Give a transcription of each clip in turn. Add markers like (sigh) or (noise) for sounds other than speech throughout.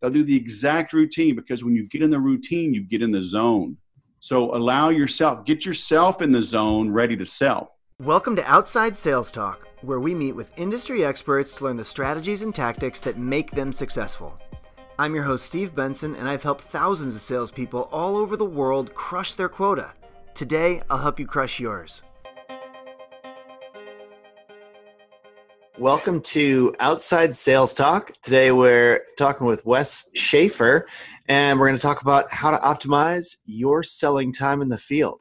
they'll do the exact routine because when you get in the routine, you get in the zone. So allow yourself, get yourself in the zone ready to sell. Welcome to Outside Sales Talk, where we meet with industry experts to learn the strategies and tactics that make them successful. I'm your host, Steve Benson, and I've helped thousands of salespeople all over the world crush their quota. Today, I'll help you crush yours. Welcome to Outside Sales Talk. Today we're talking with Wes Schaefer, and we're going to talk about how to optimize your selling time in the field.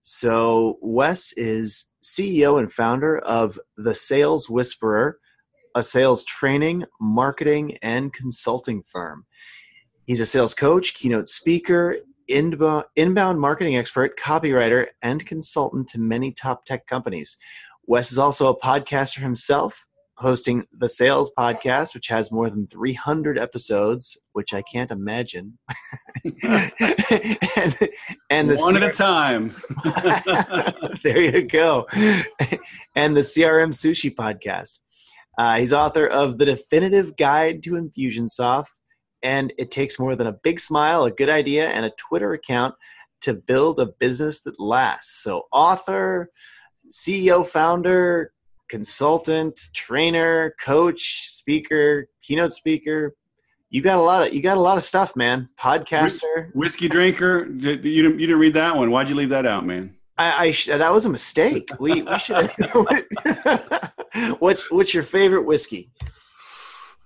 So, Wes is CEO and founder of The Sales Whisperer, a sales training, marketing, and consulting firm. He's a sales coach, keynote speaker, inbound marketing expert, copywriter, and consultant to many top tech companies. Wes is also a podcaster himself hosting the Sales Podcast, which has more than 300 episodes, which I can't imagine. (laughs) and, and the one CR- at a time. (laughs) there you go. and the CRM Sushi Podcast. Uh, he's author of The Definitive Guide to Infusionsoft, and it takes more than a big smile, a good idea, and a Twitter account to build a business that lasts. So, author, CEO, founder, consultant, trainer, coach, speaker, keynote speaker. You got a lot of you got a lot of stuff, man. Podcaster, whiskey drinker. You didn't you didn't read that one. Why'd you leave that out, man? I, I that was a mistake. We we should. (laughs) what's what's your favorite whiskey?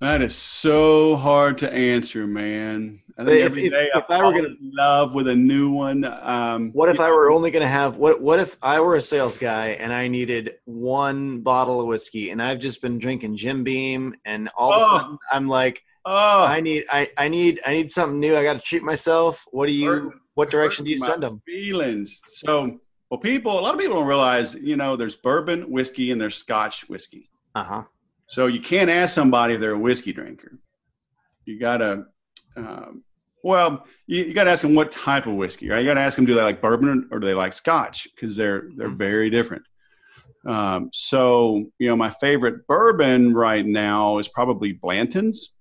That is so hard to answer, man. I think if, every day if, if I, were going to love with a new one. Um, what if I were only going to have what? What if I were a sales guy and I needed one bottle of whiskey and I've just been drinking Jim Beam and all of oh, a sudden I'm like, oh, I need, I, I need, I need something new. I got to treat myself. What do you? what direction do you send them? Feelings. So, well, people, a lot of people don't realize, you know, there's bourbon whiskey and there's Scotch whiskey. Uh huh. So you can't ask somebody if they're a whiskey drinker. You gotta um, well, you, you got to ask them what type of whiskey, right? You got to ask them do they like bourbon or do they like Scotch because they're they're mm-hmm. very different. Um, so you know, my favorite bourbon right now is probably Blanton's.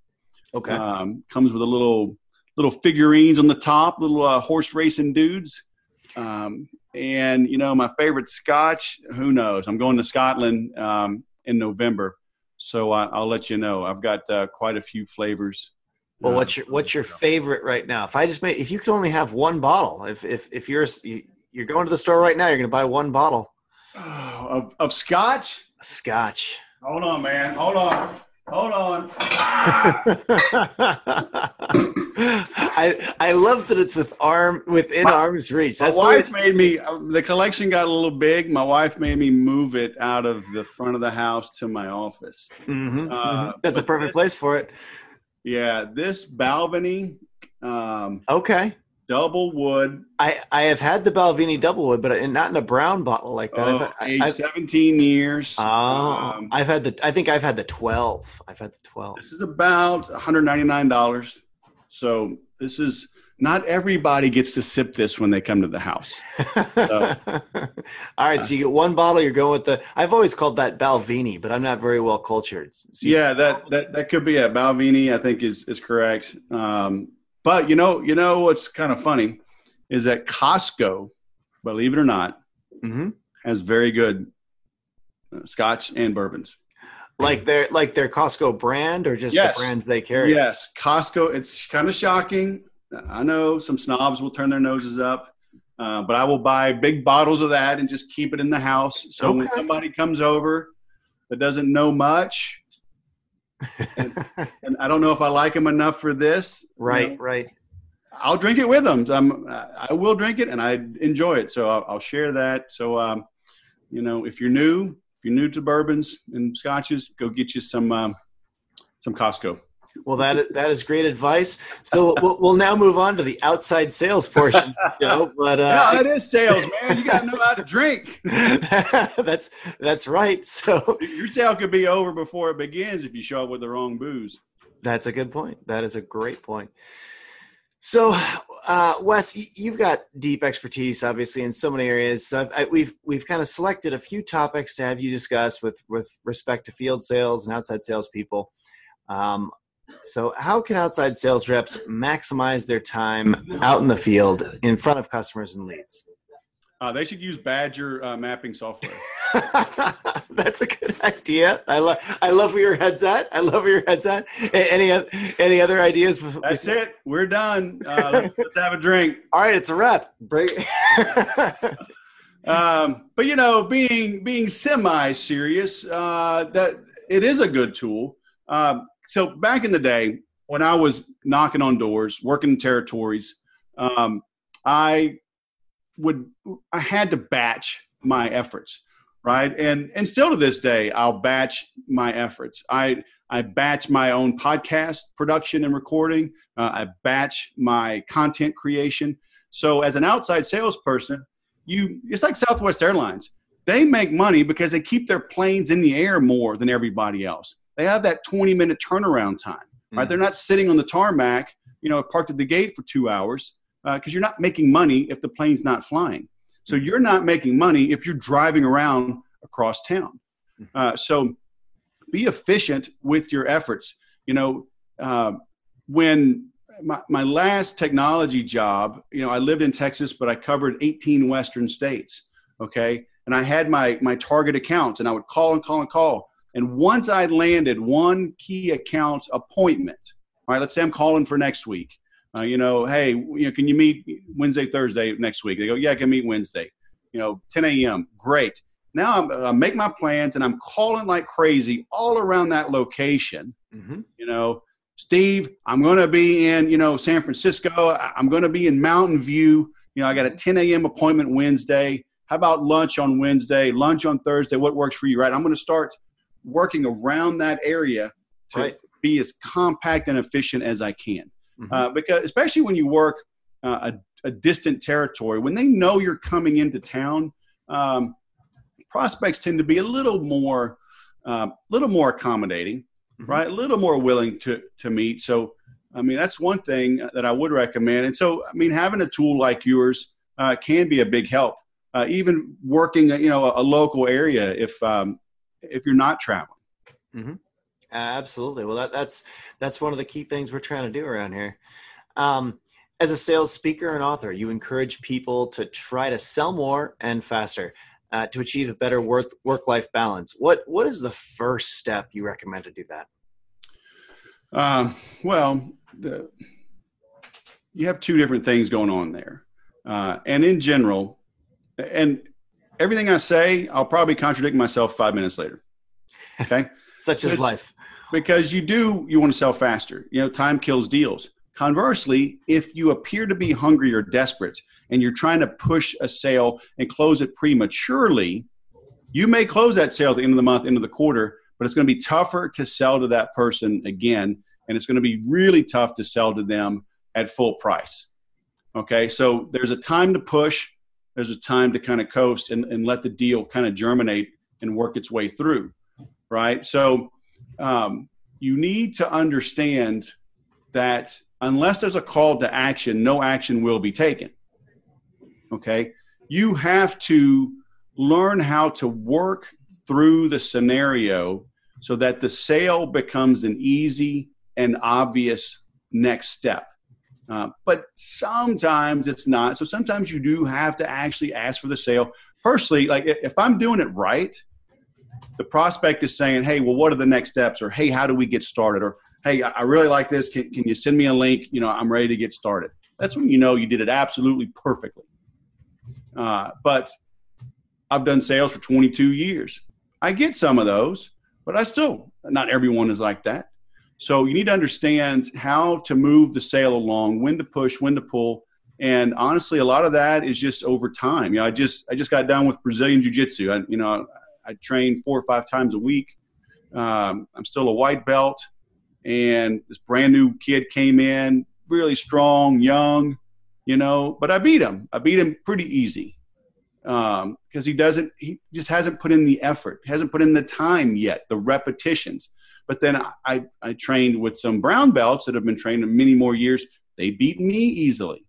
Okay. Um, comes with a little little figurines on the top, little uh, horse racing dudes. Um, and you know, my favorite Scotch. Who knows? I'm going to Scotland um, in November, so I, will let you know. I've got uh, quite a few flavors well, what's your what's your favorite right now? If I just make if you could only have one bottle, if if if you're you're going to the store right now, you're going to buy one bottle oh, of of scotch. Scotch. Hold on, man. Hold on. Hold on. (laughs) I I love that it's with arm within my, arm's reach. That's my wife made me. Uh, the collection got a little big. My wife made me move it out of the front of the house to my office. Mm-hmm, uh, mm-hmm. That's a perfect place for it. Yeah, this Balvenie. Um, okay. Double wood. I, I have had the Balvenie double wood, but not in a brown bottle like that. Oh, I've, I've, 17 years. Oh, um, I've had the. I think I've had the 12. I've had the 12. This is about 199 dollars. So this is not everybody gets to sip this when they come to the house. So, (laughs) All right, so you get one bottle. You're going with the. I've always called that Balvenie, but I'm not very well cultured. So yeah, that, that that could be a Balvenie. I think is is correct. Um, but you know, you know what's kind of funny is that Costco, believe it or not, mm-hmm. has very good uh, Scotch and bourbons. Like their like their Costco brand, or just yes. the brands they carry. Yes, Costco. It's kind of shocking I know some snobs will turn their noses up, uh, but I will buy big bottles of that and just keep it in the house. So okay. when somebody comes over that doesn't know much, and, (laughs) and, I don't know if I like them enough for this, right, you know, right. I'll drink it with them. I'm, I will drink it and I enjoy it. So I'll, I'll share that. So, um, you know, if you're new, if you're new to bourbons and scotches, go get you some, um, some Costco. Well, that that is great advice. So we'll, we'll now move on to the outside sales portion. You know, but uh, yeah, it is sales, man. You got to know how to drink. (laughs) that's that's right. So your sale could be over before it begins if you show up with the wrong booze. That's a good point. That is a great point. So, uh, Wes, you've got deep expertise, obviously, in so many areas. So, I, we've we've kind of selected a few topics to have you discuss with with respect to field sales and outside salespeople. Um, So, how can outside sales reps maximize their time out in the field in front of customers and leads? Uh, they should use Badger uh, mapping software. (laughs) That's a good idea. I love. I love where your head's at. I love where your head's at. Any any other ideas? That's it. We're done. Uh, let's, have a drink. All right, it's a wrap. Break. (laughs) um, but you know, being being semi serious, uh, that it is a good tool. Um, so back in the day, when I was knocking on doors, working in territories, um, I would I had to batch my efforts, right? And and still to this day, I'll batch my efforts. I I batch my own podcast production and recording. Uh, I batch my content creation. So as an outside salesperson, you it's like Southwest Airlines. They make money because they keep their planes in the air more than everybody else. They have that 20 minute turnaround time, right? Mm-hmm. They're not sitting on the tarmac, you know, parked at the gate for two hours because uh, you're not making money if the plane's not flying. So you're not making money if you're driving around across town. Mm-hmm. Uh, so be efficient with your efforts. You know, uh, when my, my last technology job, you know, I lived in Texas, but I covered 18 Western states. Okay. And I had my, my target accounts and I would call and call and call. And once I landed one key account appointment, all right, let's say I'm calling for next week uh, you know, hey, you know, can you meet Wednesday, Thursday next week? They go, yeah, I can meet Wednesday. You know, 10 a.m. Great. Now I'm, I make my plans and I'm calling like crazy all around that location. Mm-hmm. You know, Steve, I'm going to be in, you know, San Francisco. I'm going to be in Mountain View. You know, I got a 10 a.m. appointment Wednesday. How about lunch on Wednesday, lunch on Thursday? What works for you, right? I'm going to start working around that area to right. be as compact and efficient as I can. Mm-hmm. Uh, because especially when you work uh, a, a, distant territory, when they know you're coming into town, um, prospects tend to be a little more, a uh, little more accommodating, mm-hmm. right? A little more willing to to meet. So, I mean, that's one thing that I would recommend. And so, I mean, having a tool like yours uh, can be a big help. Uh, even working, you know, a, a local area if um, if you're not traveling. Mm-hmm. Absolutely. Well, that, that's that's one of the key things we're trying to do around here. Um, as a sales speaker and author, you encourage people to try to sell more and faster uh, to achieve a better work work life balance. What what is the first step you recommend to do that? Um, well, the, you have two different things going on there, uh, and in general, and everything I say, I'll probably contradict myself five minutes later. Okay. (laughs) Such is life. because you do you want to sell faster. You know time kills deals. Conversely if you appear to be hungry or desperate and you're trying to push a sale and close it prematurely you may close that sale at the end of the month end of the quarter but it's going to be tougher to sell to that person again and it's going to be really tough to sell to them at full price. Okay? So there's a time to push there's a time to kind of coast and, and let the deal kind of germinate and work its way through right so um, you need to understand that unless there's a call to action, no action will be taken. Okay? You have to learn how to work through the scenario so that the sale becomes an easy and obvious next step. Uh, but sometimes it's not. So sometimes you do have to actually ask for the sale. Personally, like if I'm doing it right, the prospect is saying, hey, well, what are the next steps? Or, hey, how do we get started? Or, hey, I really like this. Can, can you send me a link? You know, I'm ready to get started. That's when you know you did it absolutely perfectly. Uh, but I've done sales for 22 years. I get some of those, but I still, not everyone is like that. So you need to understand how to move the sale along, when to push, when to pull. And honestly, a lot of that is just over time. You know, I just I just got done with Brazilian Jiu Jitsu. You know, I train four or five times a week. Um, I'm still a white belt, and this brand new kid came in, really strong, young, you know, but I beat him. I beat him pretty easy because um, he doesn't, he just hasn't put in the effort, hasn't put in the time yet, the repetitions. But then I, I trained with some brown belts that have been trained many more years. They beat me easily.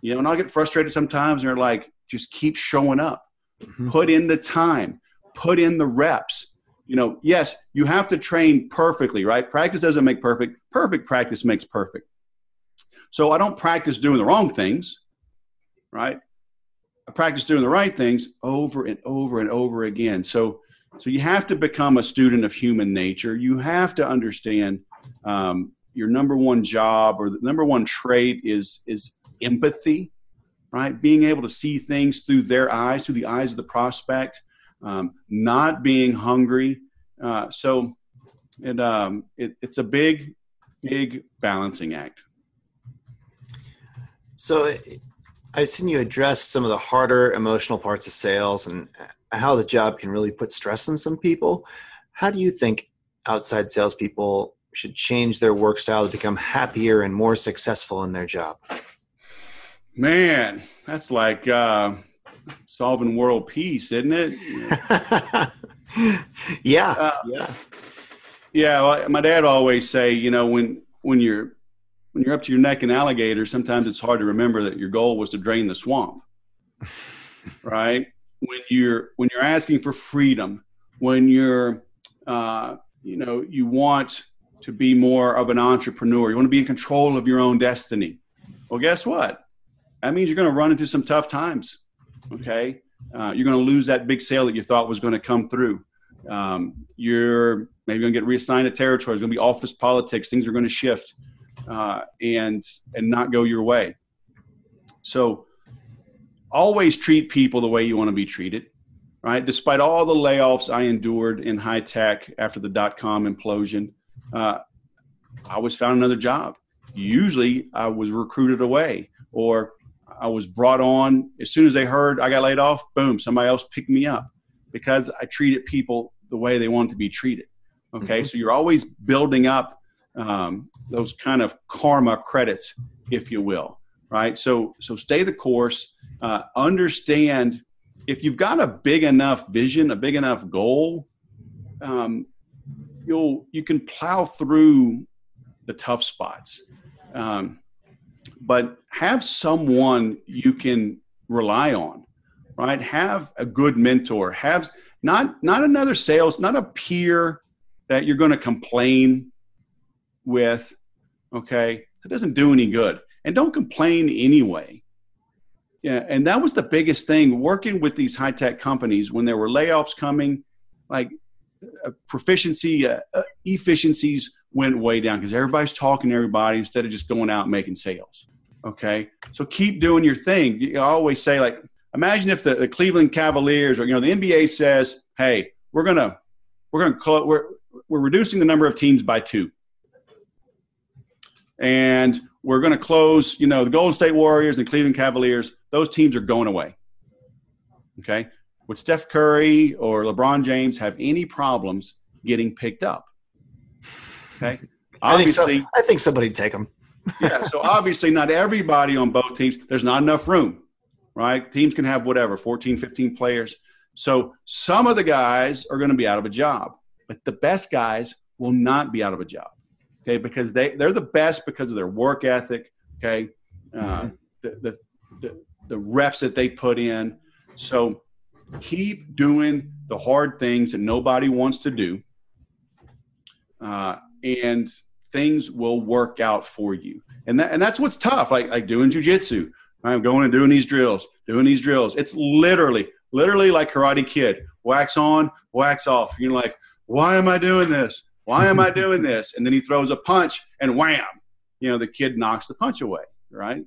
You know, and I'll get frustrated sometimes and they're like, just keep showing up, mm-hmm. put in the time put in the reps. you know, yes, you have to train perfectly, right? Practice doesn't make perfect. Perfect practice makes perfect. So I don't practice doing the wrong things, right? I practice doing the right things over and over and over again. So, so you have to become a student of human nature. You have to understand um, your number one job or the number one trait is is empathy, right? Being able to see things through their eyes, through the eyes of the prospect, um, not being hungry. Uh, so, it, um, it, it's a big, big balancing act. So I've seen you address some of the harder emotional parts of sales and how the job can really put stress on some people. How do you think outside salespeople should change their work style to become happier and more successful in their job? Man, that's like uh, solving world peace, isn't it? (laughs) yeah, uh, yeah, yeah. Well, my dad always say, you know, when when you're when you're up to your neck in alligators, sometimes it's hard to remember that your goal was to drain the swamp. (laughs) right? When you're when you're asking for freedom, when you're uh, you know you want to be more of an entrepreneur, you want to be in control of your own destiny. Well, guess what? That means you're going to run into some tough times. Okay, uh, you're going to lose that big sale that you thought was going to come through. Um, you're maybe going to get reassigned to territory. It's going to be office politics. Things are going to shift uh, and and not go your way. So always treat people the way you want to be treated, right? Despite all the layoffs I endured in high tech after the dot com implosion, uh, I always found another job. Usually, I was recruited away or I was brought on as soon as they heard I got laid off. Boom, somebody else picked me up because I treated people the way they want to be treated. Okay, mm-hmm. so you're always building up um, those kind of karma credits, if you will, right? So so stay the course. Uh, understand if you've got a big enough vision, a big enough goal, um, you'll you can plow through the tough spots. Um, but have someone you can rely on, right? Have a good mentor. Have not not another sales, not a peer that you're going to complain with, okay, that doesn't do any good. And don't complain anyway. Yeah, and that was the biggest thing working with these high tech companies when there were layoffs coming, like uh, proficiency, uh, uh, efficiencies went way down because everybody's talking to everybody instead of just going out and making sales. Okay, so keep doing your thing. You always say like, imagine if the, the Cleveland Cavaliers or you know the NBA says, hey, we're gonna we're gonna close we're we're reducing the number of teams by two and we're to close, you know, the Golden State Warriors and Cleveland Cavaliers, those teams are going away. Okay. Would Steph Curry or LeBron James have any problems getting picked up? Okay. Obviously, (laughs) I think, so. I think somebody'd take them. (laughs) yeah. So obviously, not everybody on both teams, there's not enough room, right? Teams can have whatever, 14, 15 players. So some of the guys are going to be out of a job, but the best guys will not be out of a job okay, because they, they're the best because of their work ethic, okay, uh, mm-hmm. the, the, the, the reps that they put in. So keep doing the hard things that nobody wants to do, uh, and things will work out for you. And that, and that's what's tough. Like like doing jujitsu, I'm going and doing these drills, doing these drills. It's literally literally like Karate Kid. Wax on, wax off. You're like, why am I doing this? Why am I doing this? And then he throws a punch and wham, you know, the kid knocks the punch away, right?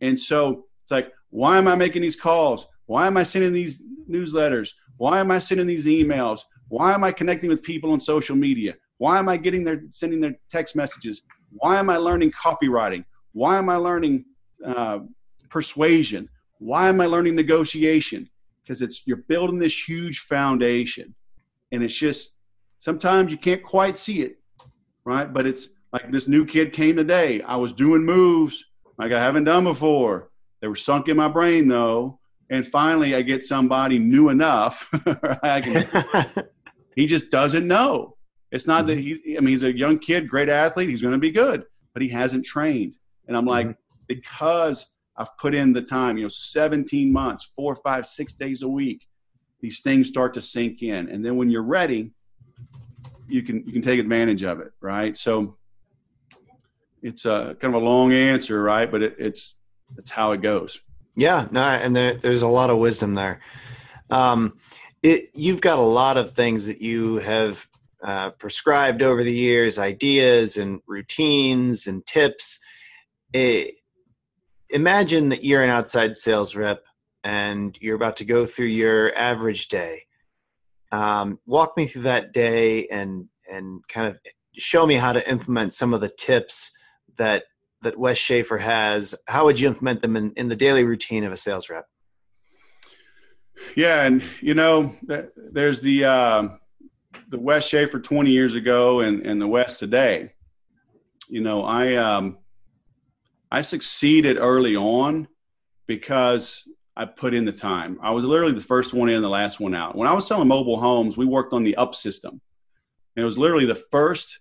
And so it's like, why am I making these calls? Why am I sending these newsletters? Why am I sending these emails? Why am I connecting with people on social media? Why am I getting their sending their text messages? Why am I learning copywriting? Why am I learning uh, persuasion? Why am I learning negotiation? Because it's you're building this huge foundation, and it's just sometimes you can't quite see it, right? But it's like this new kid came today. I was doing moves like I haven't done before. They were sunk in my brain though. And finally, I get somebody new enough. (laughs) (laughs) he just doesn't know. It's not that mm-hmm. he, I mean, he's a young kid, great athlete. He's going to be good, but he hasn't trained. And I'm like, mm-hmm. because I've put in the time, you know, 17 months, four, five, six days a week, these things start to sink in. And then when you're ready, you can you can take advantage of it, right? So it's a kind of a long answer, right? But it, it's it's how it goes. Yeah, no, and there, there's a lot of wisdom there. Um, it, you've got a lot of things that you have uh, prescribed over the years, ideas and routines and tips. It, imagine that you're an outside sales rep and you're about to go through your average day. Um, walk me through that day and and kind of show me how to implement some of the tips that that Wes Schaefer has. How would you implement them in, in the daily routine of a sales rep? Yeah, and you know, there's the uh, the Wes Schaefer 20 years ago and, and the Wes today. You know, I um, I succeeded early on because I put in the time. I was literally the first one in, the last one out. When I was selling mobile homes, we worked on the up system. And it was literally the first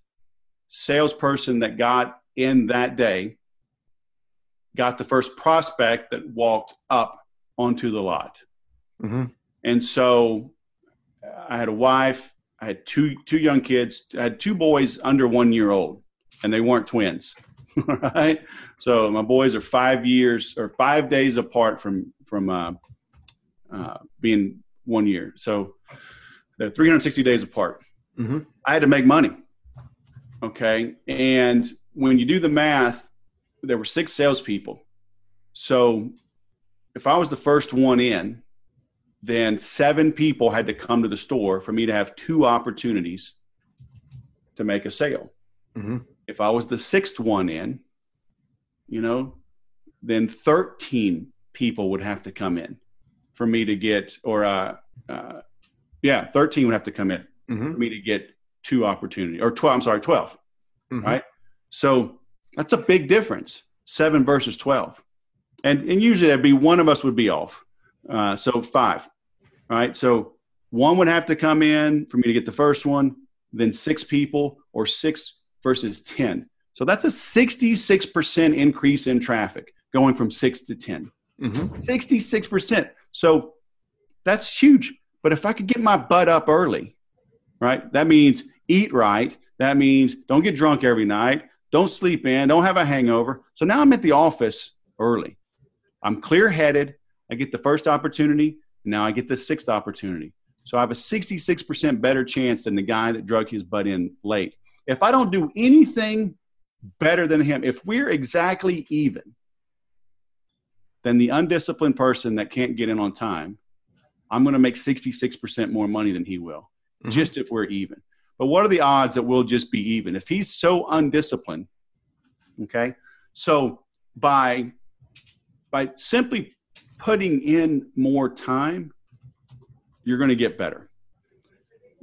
salesperson that got in that day got the first prospect that walked up onto the lot. Mm-hmm. And so I had a wife, I had two two young kids, I had two boys under one year old, and they weren't twins. (laughs) right? So my boys are five years or five days apart from from uh, uh, being one year. So they're 360 days apart. Mm-hmm. I had to make money. Okay, and when you do the math, there were six salespeople. So if I was the first one in, then seven people had to come to the store for me to have two opportunities to make a sale. Mm-hmm. If I was the sixth one in, you know, then 13 people would have to come in for me to get, or, uh, uh, yeah, 13 would have to come in mm-hmm. for me to get two opportunities, or 12, I'm sorry, 12, mm-hmm. right? So that's a big difference, seven versus 12. And, and usually there'd be one of us would be off. Uh, so five, right? So one would have to come in for me to get the first one, then six people or six versus 10. So that's a 66% increase in traffic going from six to 10. Mm-hmm. 66%. So that's huge. But if I could get my butt up early, right? That means eat right. That means don't get drunk every night. Don't sleep in. Don't have a hangover. So now I'm at the office early. I'm clear headed. I get the first opportunity. Now I get the sixth opportunity. So I have a 66% better chance than the guy that drug his butt in late. If I don't do anything better than him, if we're exactly even, then the undisciplined person that can't get in on time, I'm going to make 66% more money than he will, mm-hmm. just if we're even. But what are the odds that we'll just be even? If he's so undisciplined, okay? So by by simply putting in more time, you're going to get better.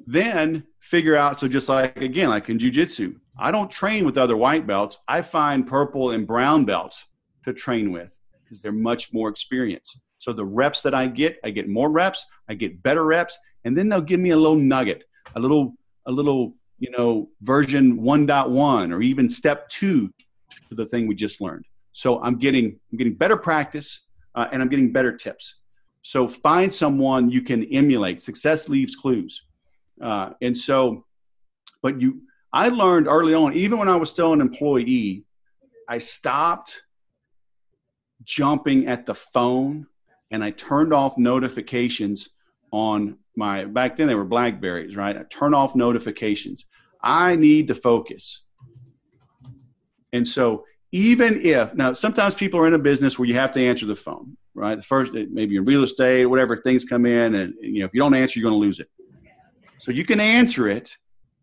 Then figure out so just like again like in jiu-jitsu, I don't train with other white belts. I find purple and brown belts to train with because they're much more experienced. So the reps that I get, I get more reps, I get better reps, and then they'll give me a little nugget, a little a little, you know, version 1.1 or even step 2 to the thing we just learned. So I'm getting I'm getting better practice uh, and I'm getting better tips. So find someone you can emulate. Success leaves clues. Uh, and so, but you, I learned early on, even when I was still an employee, I stopped jumping at the phone and I turned off notifications on my back then they were blackberries right? I turn off notifications. I need to focus. And so even if now sometimes people are in a business where you have to answer the phone right? The first maybe in real estate whatever things come in and you know if you don't answer you're going to lose it. So you can answer it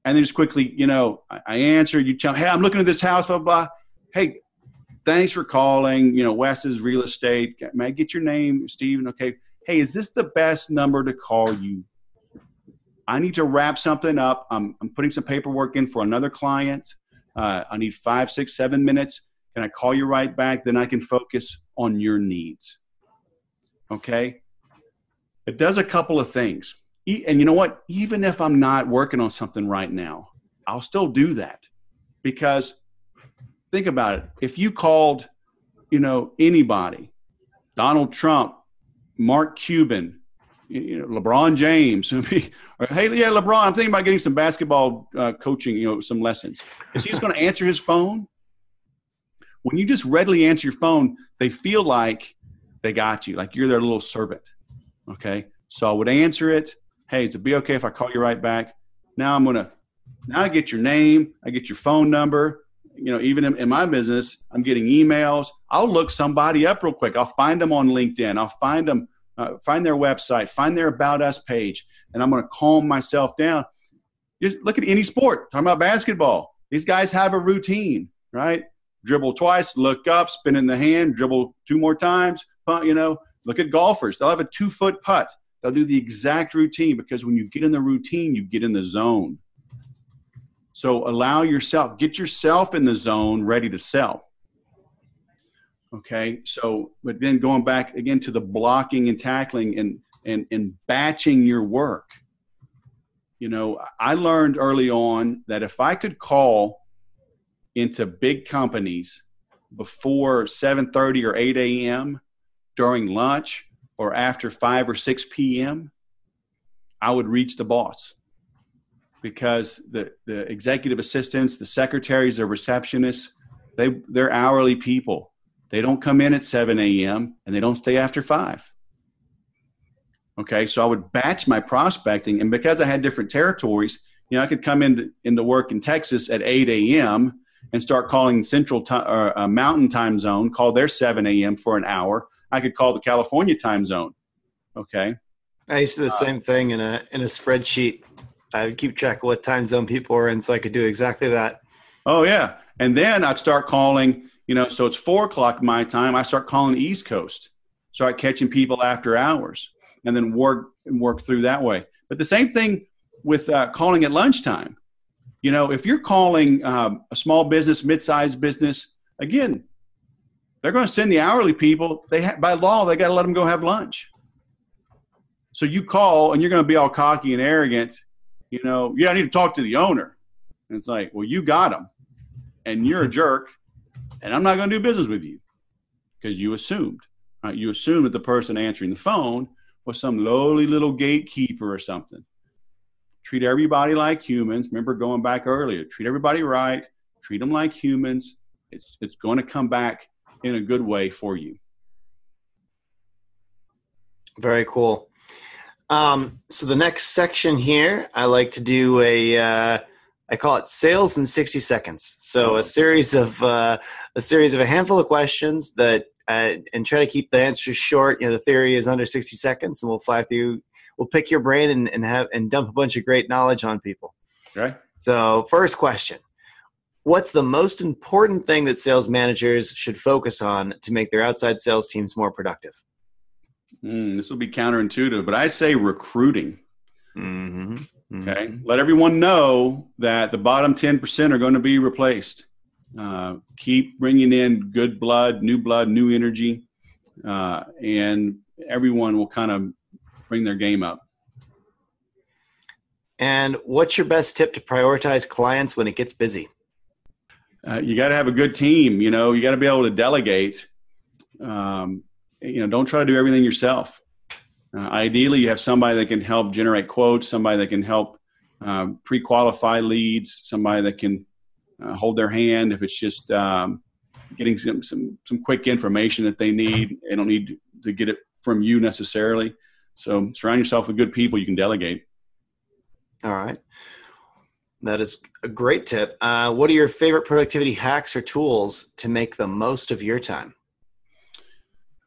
and then just quickly you know i, answer you tell hey i'm looking at this house blah blah hey thanks for calling you know wes's real estate. May i get your name steven? Okay hey, is this the best number to call you? I need to wrap something up. I'm, I'm putting some paperwork in for another client. Uh, I need five, six, seven minutes. Can I call you right back? Then I can focus on your needs. Okay? It does a couple of things. And you know what? Even if I'm not working on something right now, I'll still do that because think about it. If you called, you know, anybody, Donald Trump, Mark Cuban, you know, LeBron James. (laughs) hey, yeah, LeBron, I'm thinking about getting some basketball uh, coaching, you know, some lessons. Is he just going to answer his phone? When you just readily answer your phone, they feel like they got you, like you're their little servant. Okay. So I would answer it. Hey, is it be okay if I call you right back? Now I'm going to, now I get your name, I get your phone number. You know, even in, in my business, I'm getting emails. I'll look somebody up real quick. I'll find them on LinkedIn. I'll find them uh, find their website, find their About Us page, and I'm going to calm myself down. Just look at any sport. Talking about basketball, these guys have a routine, right? Dribble twice, look up, spin in the hand, dribble two more times. You know, look at golfers. They'll have a two foot putt. They'll do the exact routine because when you get in the routine, you get in the zone. So allow yourself, get yourself in the zone, ready to sell. Okay, so but then going back again to the blocking and tackling and and and batching your work. You know, I learned early on that if I could call into big companies before 7:30 or 8 a.m. during lunch or after 5 or 6 p.m., I would reach the boss because the, the executive assistants, the secretaries, the receptionists, they, they're hourly people. They don't come in at 7 a.m. and they don't stay after 5. Okay, so I would batch my prospecting, and because I had different territories, you know, I could come in into work in Texas at 8 a.m. and start calling Central time or uh, Mountain Time Zone, call their 7 a.m. for an hour. I could call the California Time Zone. Okay. I used to do the uh, same thing in a in a spreadsheet. I would keep track of what time zone people were in, so I could do exactly that. Oh yeah, and then I'd start calling you know, so it's four o'clock my time. I start calling the East Coast, start catching people after hours, and then work work through that way. But the same thing with uh, calling at lunchtime. You know, if you're calling um, a small business, mid-sized business, again, they're going to send the hourly people. They ha- by law they got to let them go have lunch. So you call and you're going to be all cocky and arrogant. You know, yeah, I need to talk to the owner. And it's like, well, you got him, and you're a jerk, and I'm not going to do business with you because you assumed. Right? You assumed that the person answering the phone was some lowly little gatekeeper or something. Treat everybody like humans. Remember going back earlier. Treat everybody right. Treat them like humans. It's it's going to come back in a good way for you. Very cool. Um, so the next section here, I like to do a uh, I call it sales in 60 seconds. So a oh. series of uh, a series of a handful of questions that uh, and try to keep the answers short. You know, the theory is under 60 seconds, and we'll fly through. We'll pick your brain and, and have and dump a bunch of great knowledge on people. Okay. So first question: What's the most important thing that sales managers should focus on to make their outside sales teams more productive? Mm, this will be counterintuitive, but I say recruiting. Mm-hmm. Mm-hmm. Okay. Let everyone know that the bottom 10% are going to be replaced. Uh, keep bringing in good blood, new blood, new energy, uh, and everyone will kind of bring their game up. And what's your best tip to prioritize clients when it gets busy? Uh, you got to have a good team. You know, you got to be able to delegate. Um, you know, don't try to do everything yourself. Uh, ideally, you have somebody that can help generate quotes, somebody that can help um, pre-qualify leads, somebody that can uh, hold their hand if it's just um, getting some, some some quick information that they need. They don't need to get it from you necessarily. So surround yourself with good people you can delegate. All right. That is a great tip. Uh, what are your favorite productivity hacks or tools to make the most of your time?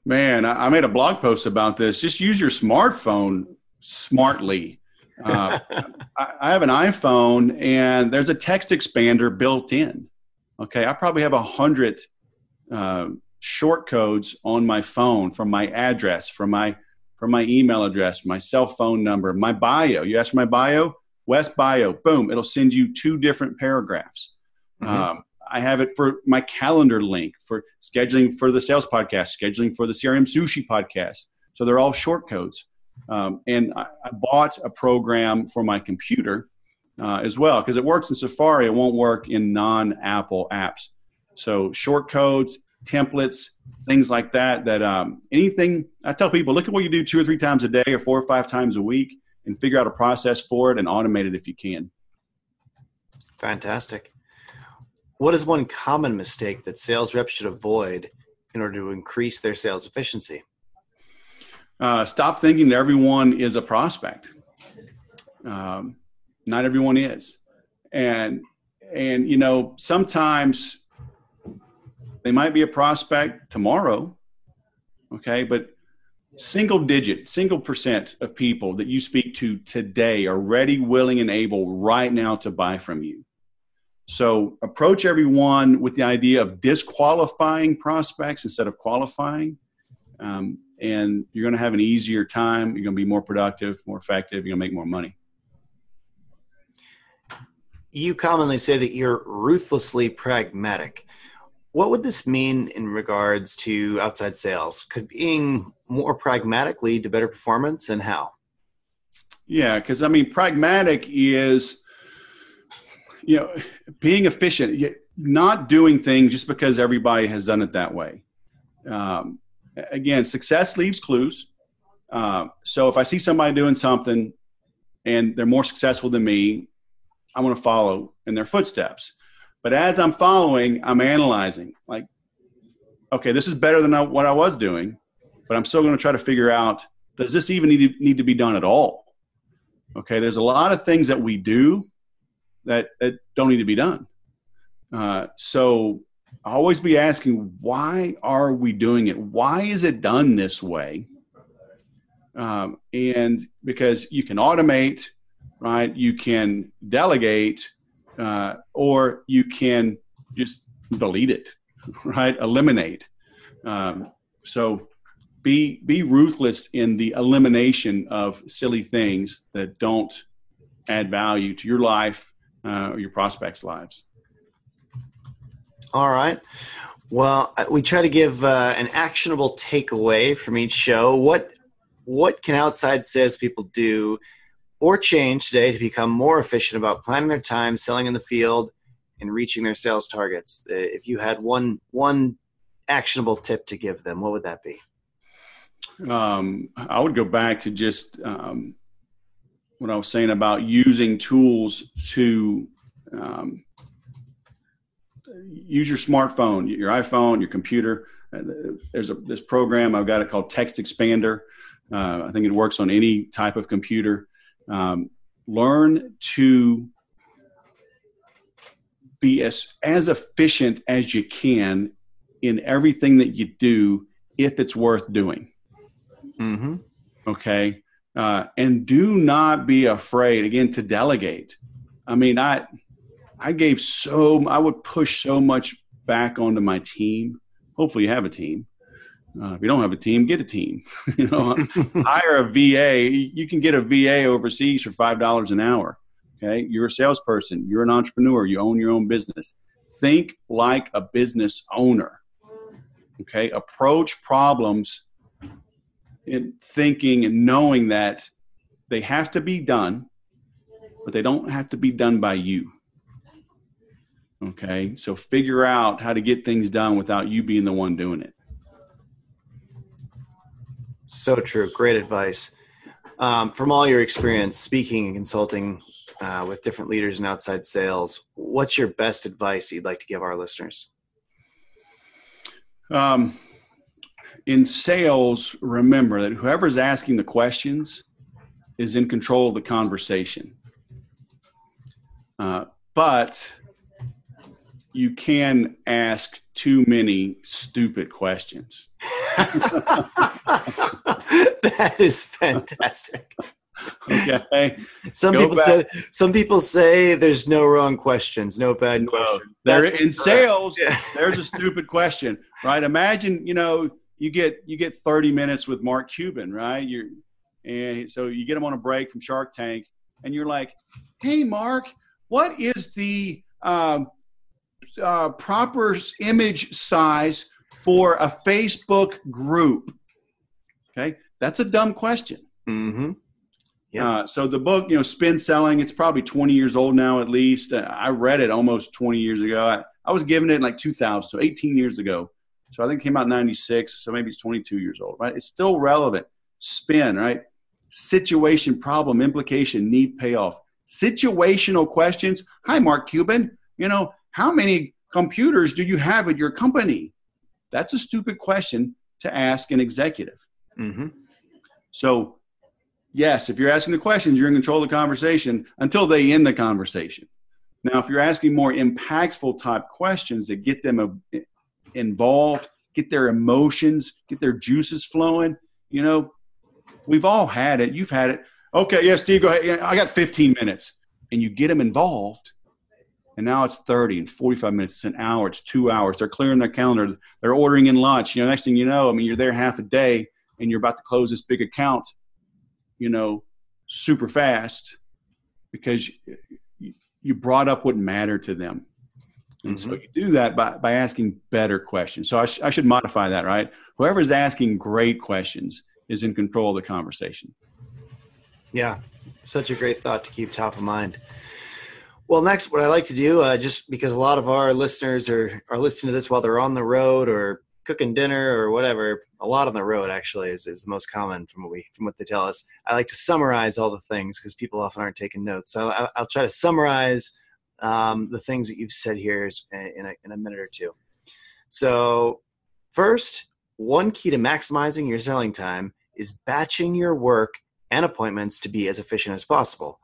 Man, I, I made a blog post about this. Just use your smartphone smartly. Uh, (laughs) I, I, have an iPhone, and there's a text expander built in. Okay, I probably have a hundred uh, short codes on my phone from my address, from my from my email address, my cell phone number, my bio. You ask for my bio, Wes Bio. Boom! It'll send you two different paragraphs. Mm-hmm. Um, I have it for my calendar link for scheduling for the sales podcast, scheduling for the CRM sushi podcast. So they're all short codes. Um, and I, I, bought a program for my computer uh, as well because it works in Safari. It won't work in non Apple apps. So short codes, templates, things like that. That um, anything I tell people, look at what you do two or three times a day, or four or five times a week, and figure out a process for it and automate it if you can. Fantastic. What is one common mistake that sales reps should avoid in order to increase their sales efficiency? Uh, stop thinking that everyone is a prospect. Um, not everyone is, and and you know sometimes they might be a prospect tomorrow, okay, but single digit, single percent of people that you speak to today are ready, willing, and able right now to buy from you. So approach everyone with the idea of disqualifying prospects instead of qualifying. Um, and you're going to have an easier time. You're going to be more productive, more effective. You're going to make more money. You commonly say that you're ruthlessly pragmatic. What would this mean in regards to outside sales? Could being more pragmatic lead to better performance and how? Yeah, because I mean, pragmatic is, you know, being efficient, not doing things just because everybody has done it that way. Um, again, success leaves clues. Uh, so if I see somebody doing something and they're more successful than me, I want to follow in their footsteps. But as I'm following, I'm analyzing like, okay, this is better than what I was doing, but I'm still going to try to figure out does this even need to, need to be done at all? Okay, there's a lot of things that we do that, that don't need to be done. Uh, so always be asking, why are we doing it? Why is it done this way? Um, and because you can automate, right? You can delegate, uh, or you can just delete it, (laughs) right? Eliminate. Um, so be be ruthless in the elimination of silly things that don't add value to your life uh, your prospects' lives. All right. Well, we try to give uh, an actionable takeaway from each show. What what can outside salespeople do or change today to become more efficient about planning their time, selling in the field, and reaching their sales targets? Uh, if you had one one actionable tip to give them, what would that be? Um, I would go back to just um, what I was saying about using tools to um, use your smartphone, your iPhone, your computer. Uh, there's a this program I've got it called Text Expander. Uh, I think it works on any type of computer. Um, learn to be as as efficient as you can in everything that you do if it's worth doing. Mm-hmm. Okay, uh, and do not be afraid again to delegate. I mean, I I gave so I would push so much back onto my team. Hopefully, you have a team. Uh, if you don't have a team, get a team. (laughs) you know, (laughs) hire a VA. You can get a VA overseas for five dollars an hour. Okay, you're a salesperson. You're an entrepreneur. You own your own business. Think like a business owner. Okay, approach problems in thinking and knowing that they have to be done, but they don't have to be done by you. Okay, so figure out how to get things done without you being the one doing it. So true. Great advice. Um, from all your experience speaking and consulting uh, with different leaders and outside sales, what's your best advice you'd like to give our listeners? Um, in sales, remember that whoever's asking the questions is in control of the conversation. Uh, but you can ask too many stupid questions. (laughs) that is fantastic. Okay. Some Go people back. say some people say there's no wrong questions, no bad questions. There in sales, (laughs) yeah. there's a stupid question, right? Imagine, you know, you get you get 30 minutes with Mark Cuban, right? You're and so you get him on a break from Shark Tank, and you're like, "Hey, Mark, what is the um, uh, proper image size for a Facebook group? Okay, that's a dumb question. Mm-hmm. Yeah. Uh, so the book, you know, Spin Selling, it's probably 20 years old now at least. Uh, I read it almost 20 years ago. I, I was given it in like 2000, so 18 years ago. So I think it came out in 96. So maybe it's 22 years old, right? It's still relevant. Spin, right? Situation, problem, implication, need, payoff. Situational questions. Hi, Mark Cuban. You know, how many computers do you have at your company? That's a stupid question to ask an executive. Mm-hmm. So, yes, if you're asking the questions, you're in control of the conversation until they end the conversation. Now, if you're asking more impactful type questions that get them involved, get their emotions, get their juices flowing, you know, we've all had it. You've had it. Okay, yeah, Steve, go ahead. I got 15 minutes. And you get them involved, and now it's 30 and 45 minutes, it's an hour, it's two hours. They're clearing their calendar, they're ordering in lunch. You know, next thing you know, I mean, you're there half a day and you're about to close this big account, you know, super fast because you brought up what mattered to them. And mm-hmm. so you do that by, by asking better questions. So I, sh- I should modify that, right? Whoever is asking great questions is in control of the conversation. Yeah, such a great thought to keep top of mind. Well, next, what I like to do, uh, just because a lot of our listeners are, are listening to this while they're on the road or cooking dinner or whatever, a lot on the road actually is, is the most common from what we from what they tell us. I like to summarize all the things because people often aren't taking notes. So I, will try to summarize um, the things that you've said here in a, in a minute or two. So first, one key to maximizing your selling time is batching your work and appointments to be as efficient as possible.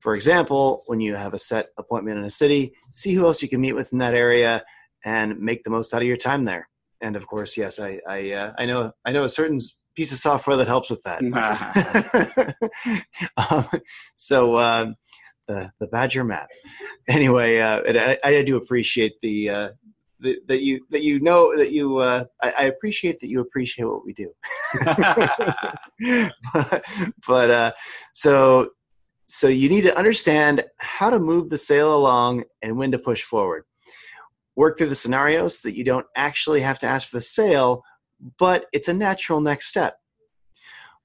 For example, when you have a set appointment in a city, see who else you can meet with in that area and make the most out of your time there and of course, yes, I I, uh, I know I know a certain piece of software that helps with that. (laughs) (laughs) um, so uh, the the Badger map. (laughs) Anyway, uh, I, I, do appreciate the, uh, the. that you that you know that you uh, I, I, appreciate that you appreciate what we do, (laughs) (laughs) but, but uh, so so you need to understand how to move the sale along and when to push forward work through the scenarios so that you don't actually have to ask for the sale, but it's a natural next step.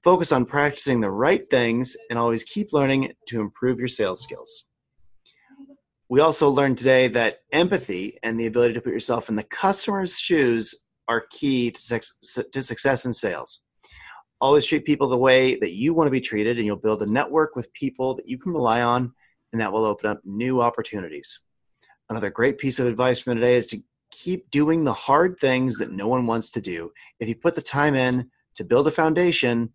Focus on practicing the right things and always keep learning to improve your sales skills. We also learned today that empathy and the ability to put yourself in the customer's shoes are key to, success in sales. Always treat people the way that you want to be treated, and you'll build a network with people that you can rely on, and that will open up new opportunities. Another great piece of advice from today is to keep doing the hard things that no one wants to do. If you put the time in to build a foundation,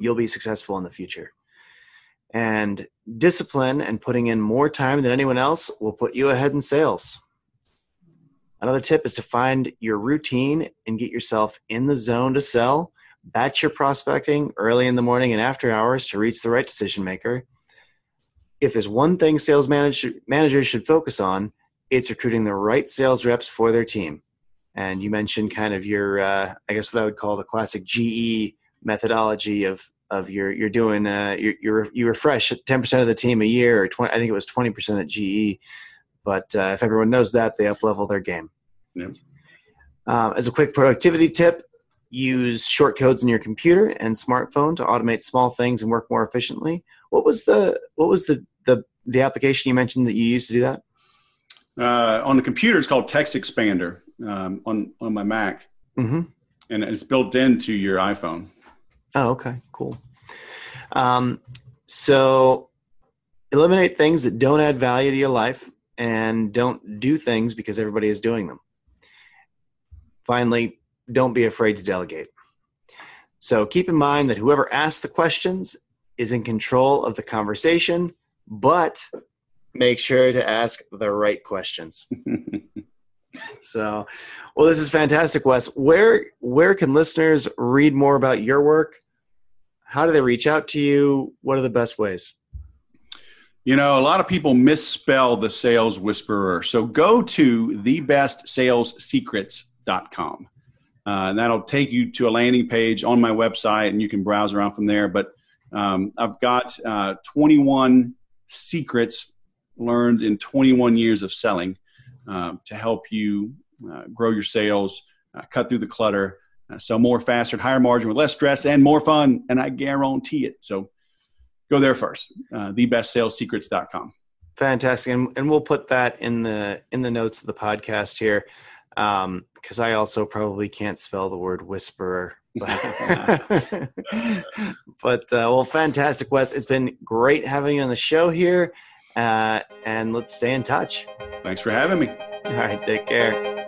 you'll be successful in the future. And discipline and putting in more time than anyone else will put you ahead in sales. Another tip is to find your routine and get yourself in the zone to sell. Batch your prospecting early in the morning and after hours to reach the right decision maker if there's one thing sales manager, managers should focus on, it's recruiting the right sales reps for their team. And you mentioned kind of your, uh, I guess what I would call the classic GE methodology of of your you're doing uh, you you you refresh 10% of the team a year or 20 I think it was 20% at GE but uh, if everyone knows that they up level their game yeah. uh, as a quick productivity tip use short codes in your computer and smartphone to automate small things and work more efficiently what was the what was the the the application you mentioned that you used to do that? Uh, on the computer, it's called TextExpander um, on on my Mac, mm-hmm. and it's built into your iPhone. Oh, okay, cool. Um, so eliminate things that don't add value to your life, and don't do things because everybody is doing them. Finally, don't be afraid to delegate. So keep in mind that whoever asks the questions is in control of the conversation but make sure to ask the right questions. (laughs) so, well, this is fantastic, Wes. Where where can listeners read more about your work? How do they reach out to you? What are the best ways? You know, a lot of people misspell the sales whisperer. So go to thebestsalessecrets.com. Uh, and that'll take you to a landing page on my website, and you can browse around from there. But um, I've got uh, 21 secrets learned in 21 years of selling um, to help you uh, grow your sales, uh, cut through the clutter, uh, sell more faster, higher margin with less stress and more fun. And I guarantee it. So go there first, uh, thebestsalessecrets.com. Fantastic. And, and we'll put that in the, in the notes of the podcast here. because I also probably can't spell the word whisperer. But, (laughs) but uh, well, fantastic, Wes. It's been great having you on the show here, uh, and let's stay in touch. Thanks for having me. All right, take care.